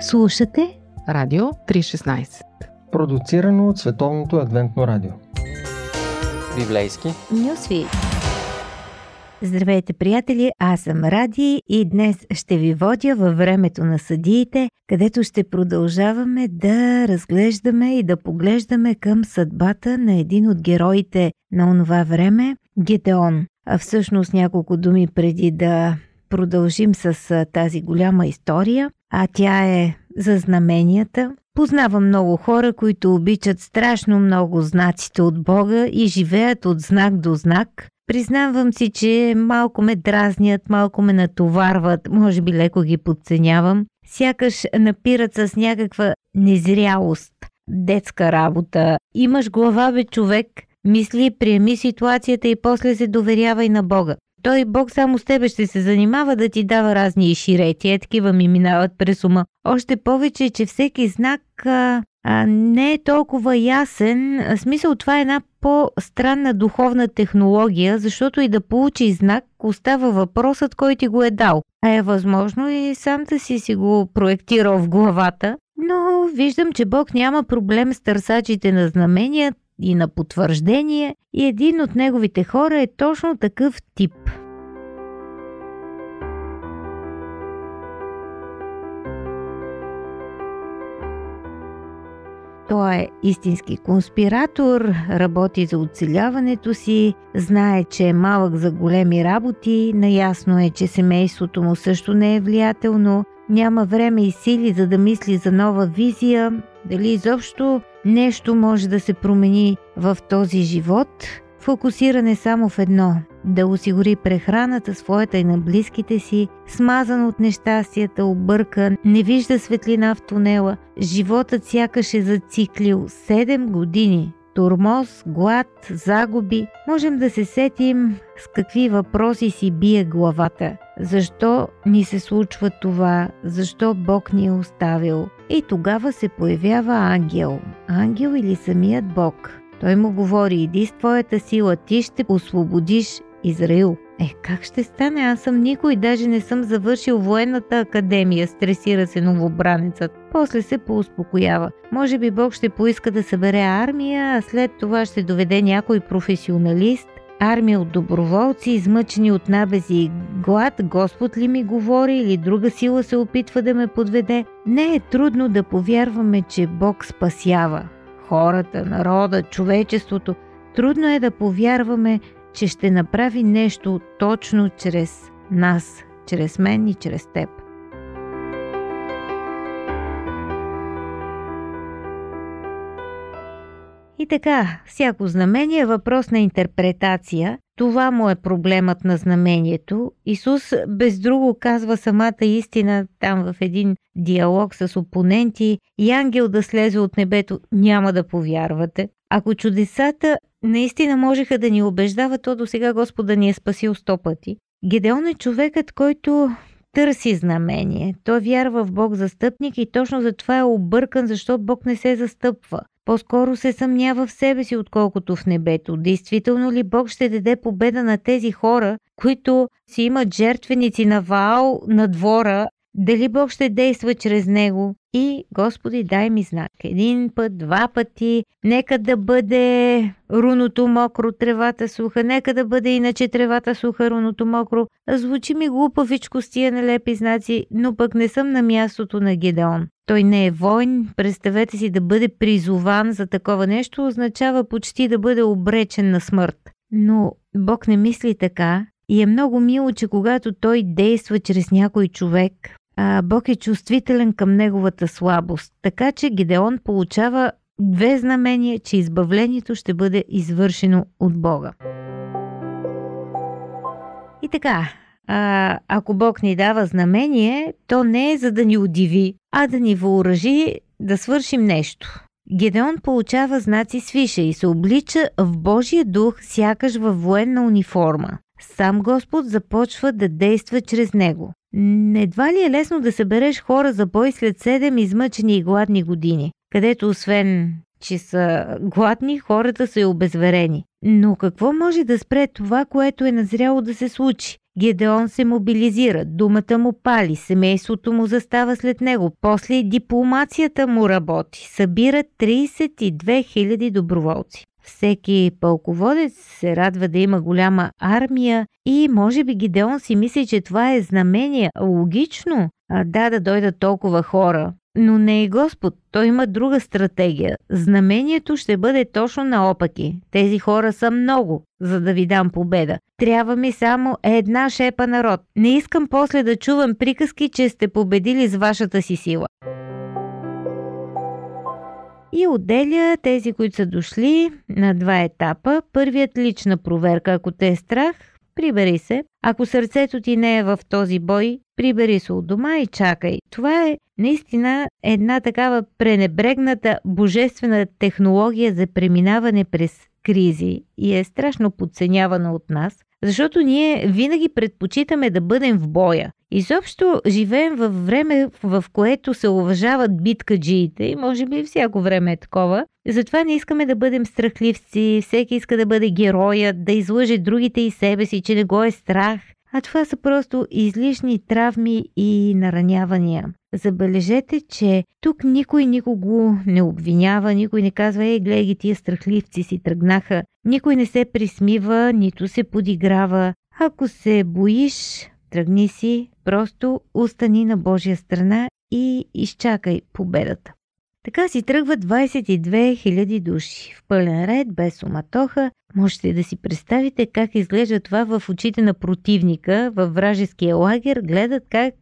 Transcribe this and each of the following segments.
Слушате Радио 316 Продуцирано от Световното адвентно радио Библейски Нюсви Здравейте, приятели! Аз съм Ради и днес ще ви водя във времето на съдиите, където ще продължаваме да разглеждаме и да поглеждаме към съдбата на един от героите на онова време – Гедеон. А всъщност няколко думи преди да продължим с тази голяма история, а тя е за знаменията. Познавам много хора, които обичат страшно много знаците от Бога и живеят от знак до знак. Признавам си, че малко ме дразнят, малко ме натоварват, може би леко ги подценявам. Сякаш напират с някаква незрялост, детска работа. Имаш глава, бе, човек, мисли, приеми ситуацията и после се доверявай на Бога той Бог само с тебе ще се занимава да ти дава разни ширети. Е, такива ми минават през ума. Още повече, че всеки знак а, а, не е толкова ясен. В смисъл, това е една по-странна духовна технология, защото и да получи знак, остава въпросът, кой ти го е дал. А е възможно и сам да си си го проектирал в главата. Но виждам, че Бог няма проблем с търсачите на знамения, и на потвърждение и един от неговите хора е точно такъв тип. Той е истински конспиратор, работи за оцеляването си, знае, че е малък за големи работи, наясно е, че семейството му също не е влиятелно, няма време и сили за да мисли за нова визия, дали изобщо нещо може да се промени в този живот, фокусиране само в едно да осигури прехраната своята и на близките си, смазан от нещастията, объркан, не вижда светлина в тунела, животът сякаш е зациклил 7 години. Турмоз, глад, загуби. Можем да се сетим с какви въпроси си бие главата. Защо ни се случва това? Защо Бог ни е оставил? И тогава се появява ангел. Ангел или самият Бог. Той му говори, иди с твоята сила, ти ще освободиш Израил. Е, как ще стане? Аз съм никой, даже не съм завършил военната академия, стресира се новобранецът. После се поуспокоява. Може би Бог ще поиска да събере армия, а след това ще доведе някой професионалист, армия от доброволци, измъчени от набези и глад, Господ ли ми говори или друга сила се опитва да ме подведе. Не е трудно да повярваме, че Бог спасява. Хората, народа, човечеството. Трудно е да повярваме, че ще направи нещо точно чрез нас, чрез мен и чрез теб. И така, всяко знамение е въпрос на интерпретация. Това му е проблемът на знамението. Исус без друго казва самата истина там в един диалог с опоненти и ангел да слезе от небето няма да повярвате. Ако чудесата наистина можеха да ни убеждават, то до сега Господа ни е спасил сто пъти. Гедеон е човекът, който търси знамение. Той вярва в Бог застъпник и точно за това е объркан, защото Бог не се застъпва. По-скоро се съмнява в себе си, отколкото в небето. Действително ли Бог ще даде победа на тези хора, които си имат жертвеници на Ваал на двора, дали Бог ще действа чрез него и Господи дай ми знак. Един път, два пъти, нека да бъде руното мокро, тревата суха, нека да бъде иначе тревата суха, руното мокро. Звучи ми глупавичко с тия нелепи знаци, но пък не съм на мястото на Гедеон. Той не е войн, представете си да бъде призован за такова нещо, означава почти да бъде обречен на смърт. Но Бог не мисли така и е много мило, че когато той действа чрез някой човек, а, Бог е чувствителен към неговата слабост. Така че Гидеон получава две знамения, че избавлението ще бъде извършено от Бога. И така, а, ако Бог ни дава знамение, то не е за да ни удиви, а да ни въоръжи да свършим нещо. Гедеон получава знаци с виша и се облича в Божия дух, сякаш във военна униформа. Сам Господ започва да действа чрез него. Едва ли е лесно да събереш хора за бой след седем измъчени и гладни години, където освен че са гладни, хората са и обезверени. Но какво може да спре това, което е назряло да се случи? Гедеон се мобилизира, думата му пали, семейството му застава след него, после дипломацията му работи, събира 32 000 доброволци. Всеки пълководец се радва да има голяма армия и може би Гидеон си мисли, че това е знамение. Логично, а, да, да дойдат толкова хора. Но не е Господ, той има друга стратегия. Знамението ще бъде точно наопаки. Тези хора са много, за да ви дам победа. Трябва ми само една шепа народ. Не искам после да чувам приказки, че сте победили с вашата си сила и отделя тези, които са дошли на два етапа. Първият лична проверка, ако те е страх, прибери се. Ако сърцето ти не е в този бой, прибери се от дома и чакай. Това е наистина една такава пренебрегната божествена технология за преминаване през кризи и е страшно подценявана от нас. Защото ние винаги предпочитаме да бъдем в боя. Изобщо живеем във време, в което се уважават биткаджиите и може би всяко време е такова. Затова не искаме да бъдем страхливци, всеки иска да бъде героят, да излъже другите и себе си, че не го е страх. А това са просто излишни травми и наранявания. Забележете, че тук никой никого не обвинява, никой не казва, ей, гледай тия страхливци си тръгнаха. Никой не се присмива, нито се подиграва. Ако се боиш, тръгни си, просто остани на Божия страна и изчакай победата. Така си тръгват 22 000 души. В пълен ред, без суматоха. Можете да си представите как изглежда това в очите на противника във вражеския лагер. Гледат как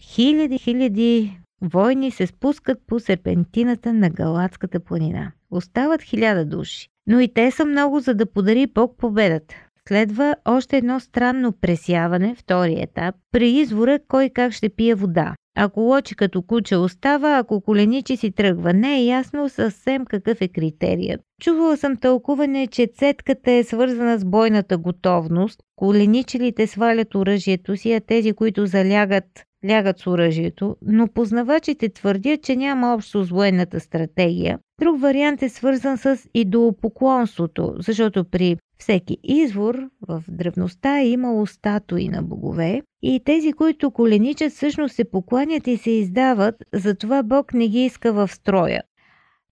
хиляди, хиляди войни се спускат по серпентината на Галатската планина. Остават хиляда души. Но и те са много, за да подари Бог победата. Следва още едно странно пресяване, втори етап, при извора кой как ще пие вода. Ако лочи като куче остава, ако коленичи си тръгва. Не е ясно съвсем какъв е критерият. Чувала съм тълкуване, че цетката е свързана с бойната готовност. Коленичилите свалят оръжието си, а тези, които залягат, лягат с оръжието, но познавачите твърдят, че няма общо с военната стратегия. Друг вариант е свързан с идолопоклонството, защото при всеки извор в древността е имало статуи на богове и тези, които коленичат, всъщност се покланят и се издават, затова Бог не ги иска в строя.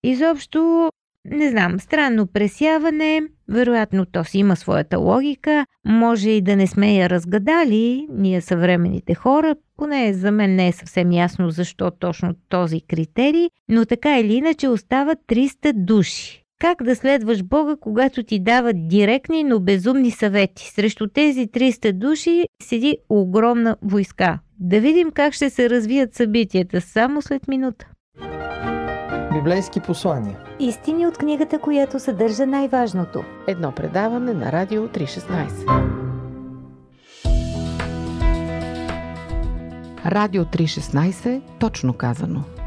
Изобщо, не знам, странно пресяване, вероятно то си има своята логика, може и да не сме я разгадали, ние съвременните хора, поне за мен не е съвсем ясно защо точно този критерий, но така или иначе остават 300 души. Как да следваш Бога, когато ти дават директни, но безумни съвети? Срещу тези 300 души седи огромна войска. Да видим как ще се развият събитията само след минута. Библейски послания. Истини от книгата, която съдържа най-важното. Едно предаване на Радио 316. Радио 316, точно казано.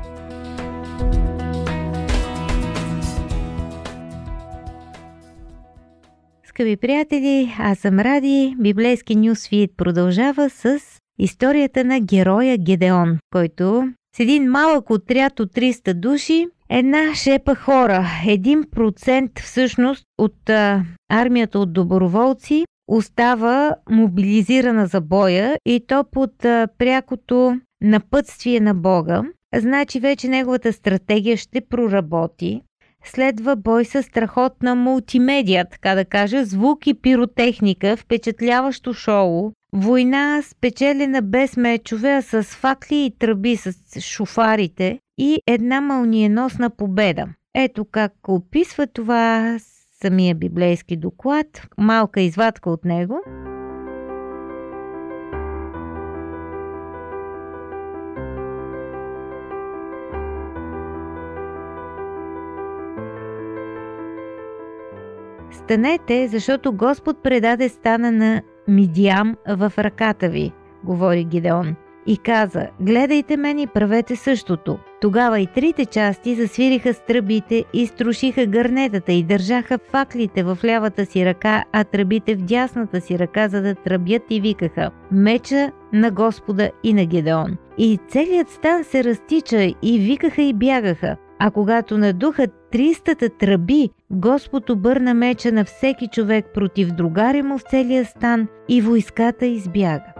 Скъпи приятели, аз съм Ради. Библейски нюсфит продължава с историята на героя Гедеон, който с един малък отряд от 300 души, една шепа хора, 1% всъщност от а, армията от доброволци остава мобилизирана за боя и то под а, прякото напътствие на Бога. Значи вече неговата стратегия ще проработи. Следва бой с страхотна мултимедия, така да кажа, звук и пиротехника, впечатляващо шоу, война спечелена без мечове, а с факли и тръби с шофарите и една мълниеносна победа. Ето как описва това самия библейски доклад, малка извадка от него – Станете, защото Господ предаде стана на Мидиам в ръката ви, говори Гидеон. И каза, гледайте мен и правете същото. Тогава и трите части засвириха стръбите и струшиха гърнетата и държаха факлите в лявата си ръка, а тръбите в дясната си ръка, за да тръбят и викаха «Меча на Господа и на Гедеон». И целият стан се разтича и викаха и бягаха. А когато надуха тристата тръби, Господ обърна меча на всеки човек против другари му в целия стан и войската избяга.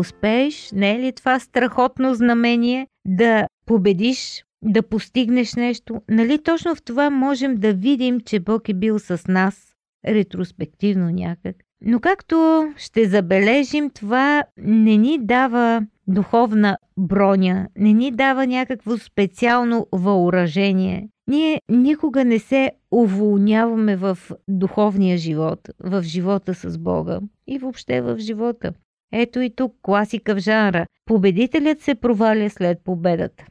Успееш, не е ли това страхотно знамение да победиш, да постигнеш нещо? Нали точно в това можем да видим, че Бог е бил с нас, ретроспективно някак. Но както ще забележим, това не ни дава духовна броня, не ни дава някакво специално въоръжение. Ние никога не се уволняваме в духовния живот, в живота с Бога и въобще в живота. Ето и тук класика в жанра. Победителят се проваля след победата.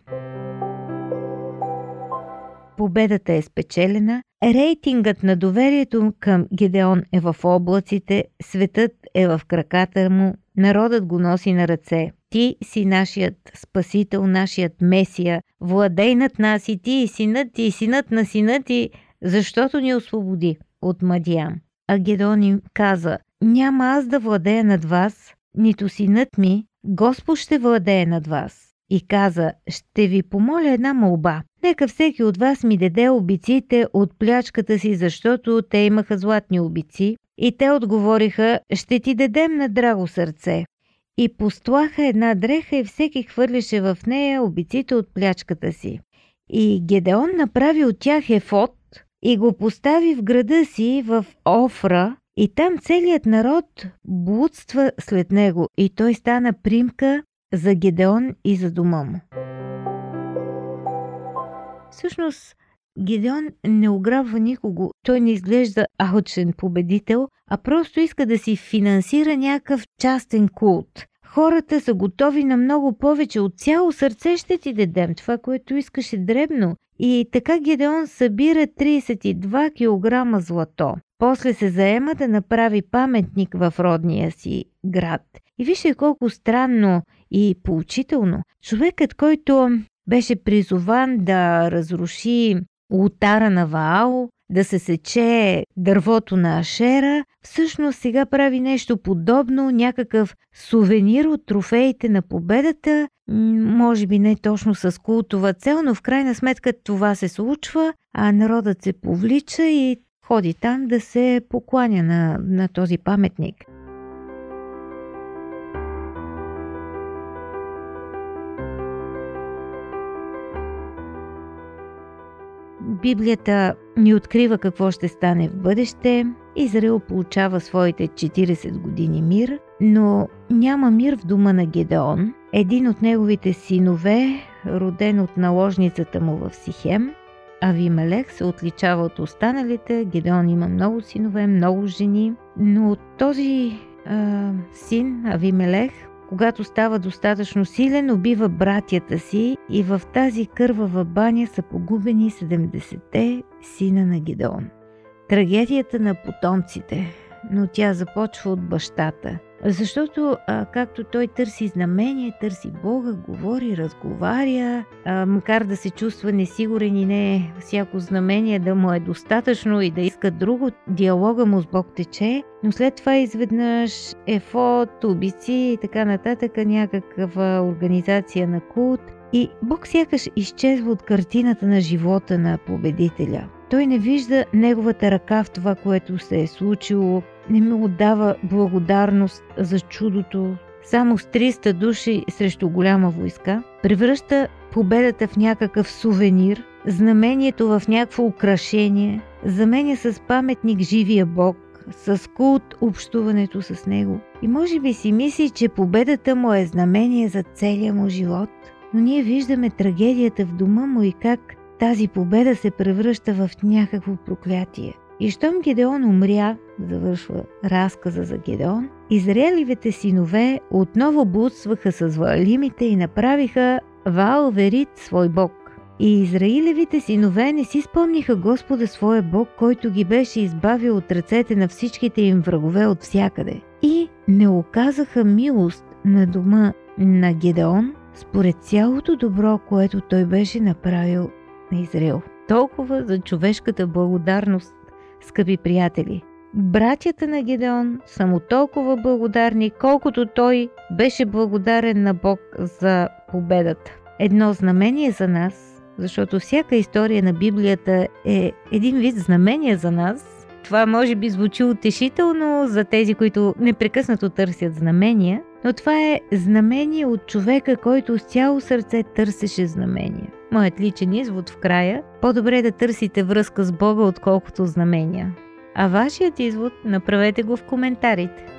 Победата е спечелена, рейтингът на доверието към Гедеон е в облаците, светът е в краката му, народът го носи на ръце. Ти си нашият спасител, нашият месия, владей над нас и ти, и синът ти, и синът на сина ти, защото ни освободи от Мадиам. А Гедеон им каза, няма аз да владея над вас, нито синът ми, Господ ще владее над вас. И каза, ще ви помоля една молба. Нека всеки от вас ми даде обиците от плячката си, защото те имаха златни обици. И те отговориха, ще ти дадем на драго сърце. И постлаха една дреха и всеки хвърляше в нея обиците от плячката си. И Гедеон направи от тях ефот и го постави в града си в Офра, и там целият народ блудства след него и той стана примка за Гедеон и за дома му. Всъщност, Гедеон не ограбва никого. Той не изглежда алчен победител, а просто иска да си финансира някакъв частен култ. Хората са готови на много повече. От цяло сърце ще ти дадем това, което искаше дребно. И така Гедеон събира 32 кг злато. После се заема да направи паметник в родния си град. И вижте колко странно и поучително. Човекът, който беше призован да разруши ултара на Ваал, да се сече дървото на Ашера, всъщност сега прави нещо подобно, някакъв сувенир от трофеите на победата, може би не точно с култова цел, но в крайна сметка това се случва, а народът се повлича и ходи там да се покланя на, на този паметник. Библията ни открива какво ще стане в бъдеще. Израел получава своите 40 години мир, но няма мир в дома на Гедеон. Един от неговите синове, роден от наложницата му в Сихем, Авимелех се отличава от останалите. Гедеон има много синове, много жени, но този а, син, Авимелех, когато става достатъчно силен, убива братята си и в тази кървава баня са погубени 70-те сина на Гедеон. Трагедията на потомците, но тя започва от бащата – защото, а, както той търси знамение, търси Бога, говори, разговаря, а, макар да се чувства несигурен и не всяко знамение да му е достатъчно и да иска друго, диалога му с Бог тече, но след това изведнъж ефот, убици и така нататък, някаква организация на култ. И Бог сякаш изчезва от картината на живота на победителя. Той не вижда неговата ръка в това, което се е случило, не ми отдава благодарност за чудото. Само с 300 души срещу голяма войска превръща победата в някакъв сувенир, знамението в някакво украшение, заменя с паметник живия Бог, с култ общуването с него. И може би си мисли, че победата му е знамение за целия му живот, но ние виждаме трагедията в дома му и как тази победа се превръща в някакво проклятие. И щом Гедеон умря, завършва разказа за Гедеон, израеливите синове отново блудстваха с валимите и направиха Ваал Верит свой бог. И Израилевите синове не си спомниха Господа своя Бог, който ги беше избавил от ръцете на всичките им врагове от всякъде. И не оказаха милост на дома на Гедеон, според цялото добро, което той беше направил на Израел. Толкова за човешката благодарност, скъпи приятели. Братята на Гедеон са му толкова благодарни, колкото той беше благодарен на Бог за победата. Едно знамение за нас, защото всяка история на Библията е един вид знамение за нас. Това може би звучи утешително за тези, които непрекъснато търсят знамения, но това е знамение от човека, който с цяло сърце търсеше знамения. Моят личен извод в края – по-добре е да търсите връзка с Бога, отколкото знамения. А вашият извод направете го в коментарите.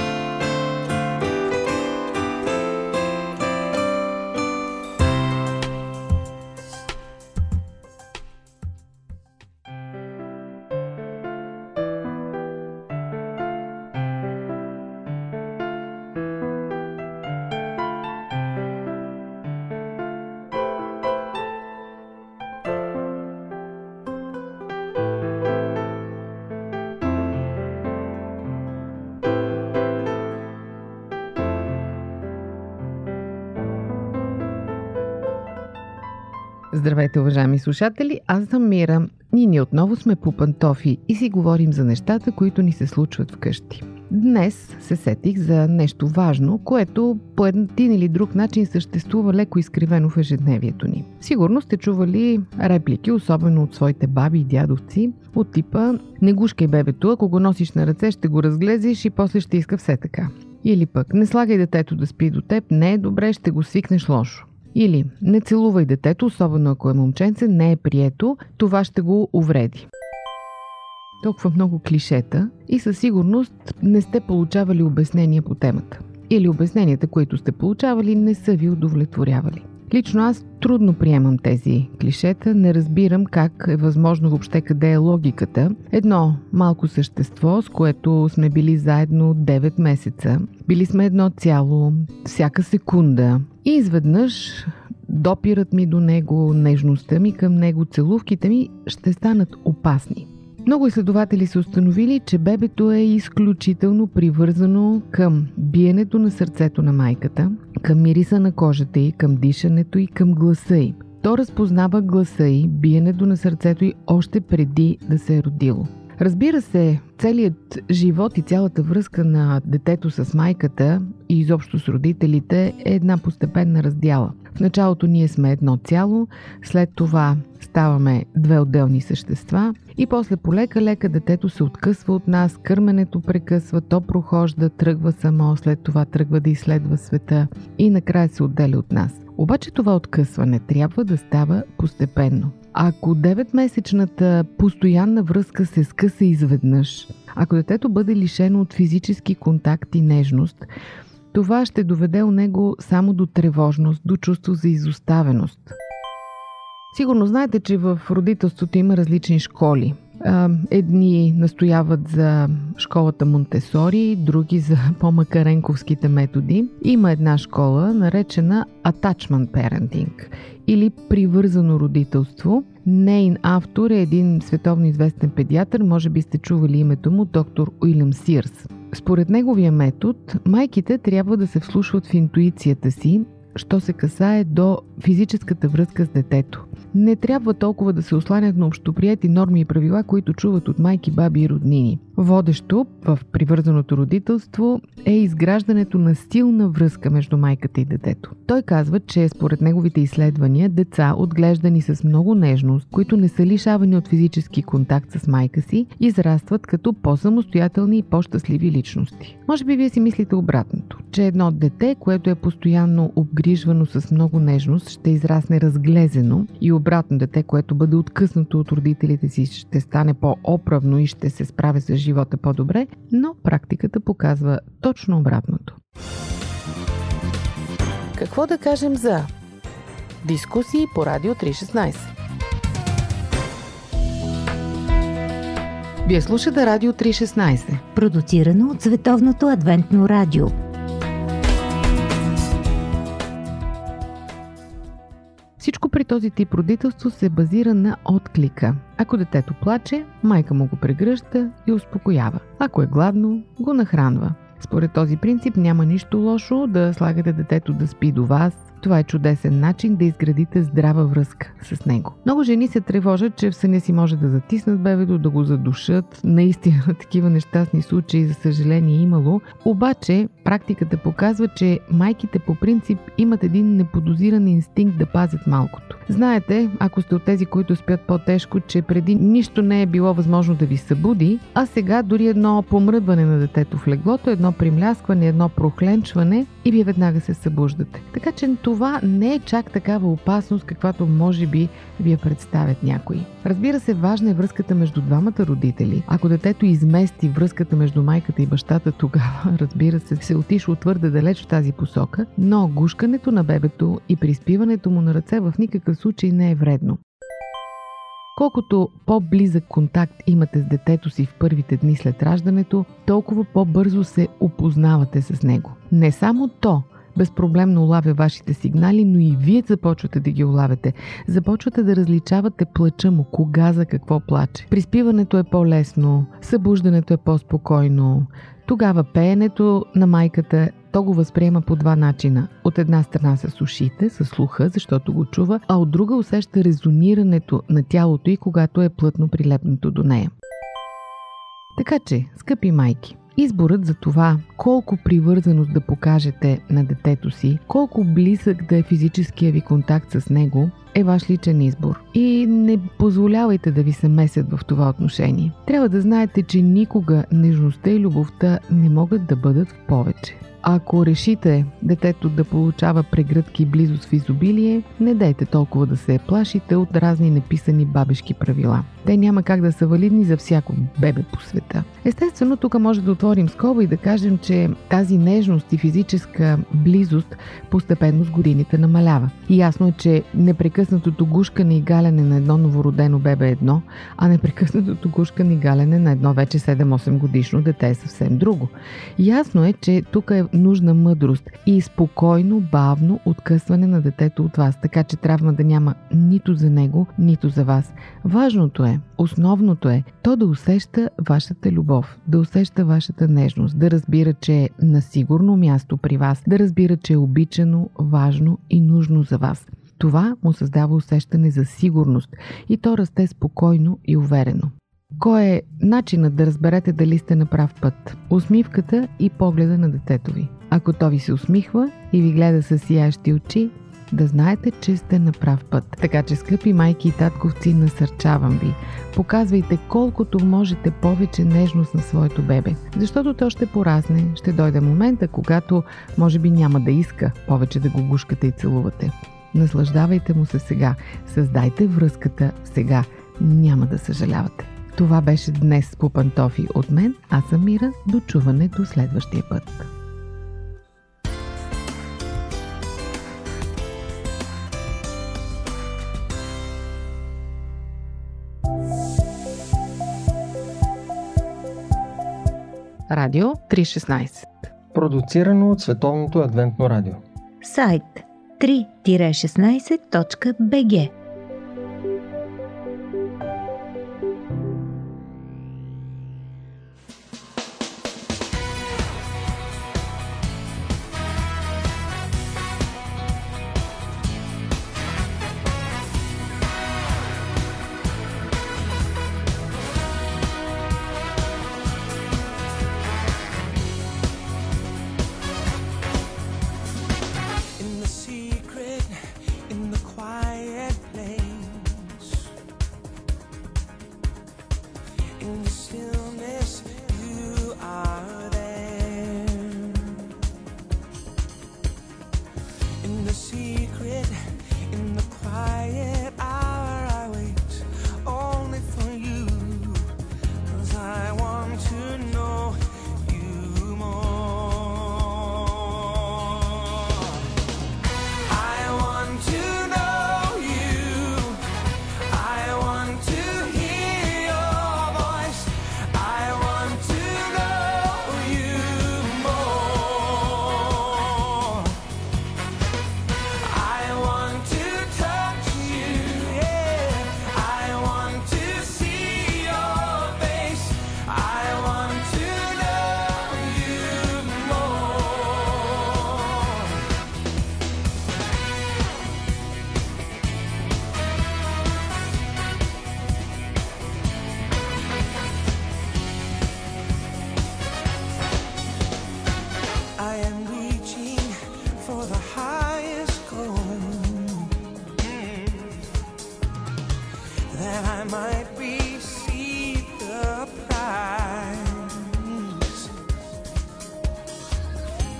Здравейте, уважаеми слушатели! Аз съм Мира. Ние ни отново сме по пантофи и си говорим за нещата, които ни се случват вкъщи. Днес се сетих за нещо важно, което по един или друг начин съществува леко изкривено в ежедневието ни. Сигурно сте чували реплики, особено от своите баби и дядовци, от типа «Не гушкай бебето, ако го носиш на ръце, ще го разглезиш и после ще иска все така». Или пък «Не слагай детето да спи до теб, не е добре, ще го свикнеш лошо». Или не целувай детето, особено ако е момченце, не е прието, това ще го увреди. Толкова много клишета и със сигурност не сте получавали обяснения по темата. Или обясненията, които сте получавали, не са ви удовлетворявали. Лично аз трудно приемам тези клишета, не разбирам как е възможно въобще къде е логиката. Едно малко същество, с което сме били заедно 9 месеца, били сме едно цяло, всяка секунда и изведнъж допират ми до него, нежността ми към него, целувките ми ще станат опасни. Много изследователи са установили, че бебето е изключително привързано към биенето на сърцето на майката, към мириса на кожата й, към дишането и към гласа й. То разпознава гласа й, биенето на сърцето й още преди да се е родило. Разбира се, целият живот и цялата връзка на детето с майката и изобщо с родителите е една постепенна раздяла. В началото ние сме едно цяло, след това ставаме две отделни същества и после полека-лека детето се откъсва от нас, кърменето прекъсва, то прохожда, тръгва само, след това тръгва да изследва света и накрая се отделя от нас. Обаче това откъсване трябва да става постепенно. Ако 9-месечната постоянна връзка се скъса изведнъж, ако детето бъде лишено от физически контакт и нежност, това ще доведе у него само до тревожност, до чувство за изоставеност. Сигурно знаете, че в родителството има различни школи. Едни настояват за школата Монтесори, други за по-макаренковските методи. Има една школа, наречена Attachment Parenting или привързано родителство. Нейн автор е един световно известен педиатър, може би сте чували името му, доктор Уилям Сирс. Според неговия метод, майките трябва да се вслушват в интуицията си, що се касае до физическата връзка с детето. Не трябва толкова да се осланят на общоприяти норми и правила, които чуват от майки, баби и роднини. Водещо в привързаното родителство е изграждането на силна връзка между майката и детето. Той казва, че според неговите изследвания деца, отглеждани с много нежност, които не са лишавани от физически контакт с майка си, израстват като по-самостоятелни и по-щастливи личности. Може би вие си мислите обратното, че едно дете, което е постоянно обгрижвано с много нежност, ще израсне разглезено и обратно дете, което бъде откъснато от родителите си, ще стане по-оправно и ще се справя с живота по-добре, но практиката показва точно обратното. Какво да кажем за дискусии по Радио 316? Вие слушате Радио 316, продуцирано от Световното адвентно радио. Всичко при този тип родителство се базира на отклика. Ако детето плаче, майка му го прегръща и успокоява. Ако е гладно, го нахранва. Според този принцип няма нищо лошо да слагате детето да спи до вас, това е чудесен начин да изградите здрава връзка с него. Много жени се тревожат, че в съня си може да затиснат бебето, да го задушат. Наистина такива нещастни случаи, за съжаление, е имало. Обаче, практиката показва, че майките по принцип имат един неподозиран инстинкт да пазят малкото. Знаете, ако сте от тези, които спят по-тежко, че преди нищо не е било възможно да ви събуди, а сега дори едно помръдване на детето в леглото, едно примляскване, едно прохленчване и вие веднага се събуждате. Така че това не е чак такава опасност, каквато може би ви я представят някои. Разбира се, важна е връзката между двамата родители. Ако детето измести връзката между майката и бащата, тогава, разбира се, се отишло твърде далеч в тази посока, но гушкането на бебето и приспиването му на ръце в никакъв случай не е вредно. Колкото по-близък контакт имате с детето си в първите дни след раждането, толкова по-бързо се опознавате с него. Не само то, безпроблемно улавя вашите сигнали, но и вие започвате да ги улавяте. Започвате да различавате плача му, кога за какво плаче. Приспиването е по-лесно, събуждането е по-спокойно. Тогава пеенето на майката то го възприема по два начина. От една страна с ушите, с слуха, защото го чува, а от друга усеща резонирането на тялото и когато е плътно прилепнато до нея. Така че, скъпи майки, Изборът за това колко привързаност да покажете на детето си, колко близък да е физическия ви контакт с него, е ваш личен избор. И не позволявайте да ви се месят в това отношение. Трябва да знаете, че никога нежността и любовта не могат да бъдат в повече. Ако решите детето да получава прегръдки близост в изобилие, не дайте толкова да се плашите от разни неписани бабешки правила. Те няма как да са валидни за всяко бебе по света. Естествено, тук може да отворим скоба и да кажем, че тази нежност и физическа близост постепенно с годините намалява. И ясно е, че непрекъснатото гушкане и галяне на едно новородено бебе е едно, а непрекъснатото гушкане и галяне на едно вече 7-8 годишно дете е съвсем друго. Ясно е, че тук е нужна мъдрост и спокойно, бавно откъсване на детето от вас, така че травма да няма нито за него, нито за вас. Важното е, основното е, то да усеща вашата любов, да усеща вашата нежност, да разбира, че е на сигурно място при вас, да разбира, че е обичано, важно и нужно за вас. Това му създава усещане за сигурност и то расте спокойно и уверено. Кой е начинът да разберете дали сте на прав път? Усмивката и погледа на детето ви. Ако то ви се усмихва и ви гледа с сиящи очи, да знаете, че сте на прав път. Така че, скъпи майки и татковци, насърчавам ви. Показвайте колкото можете повече нежност на своето бебе. Защото то ще поразне, ще дойде момента, когато може би няма да иска повече да го гушкате и целувате. Наслаждавайте му се сега. Създайте връзката сега. Няма да съжалявате. Това беше днес по пантофи от мен. Аз съм Мира. До чуване до следващия път. Радио 316 Продуцирано от Световното адвентно радио. Сайт 3-16.bg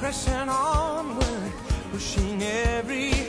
pressing onward, pushing every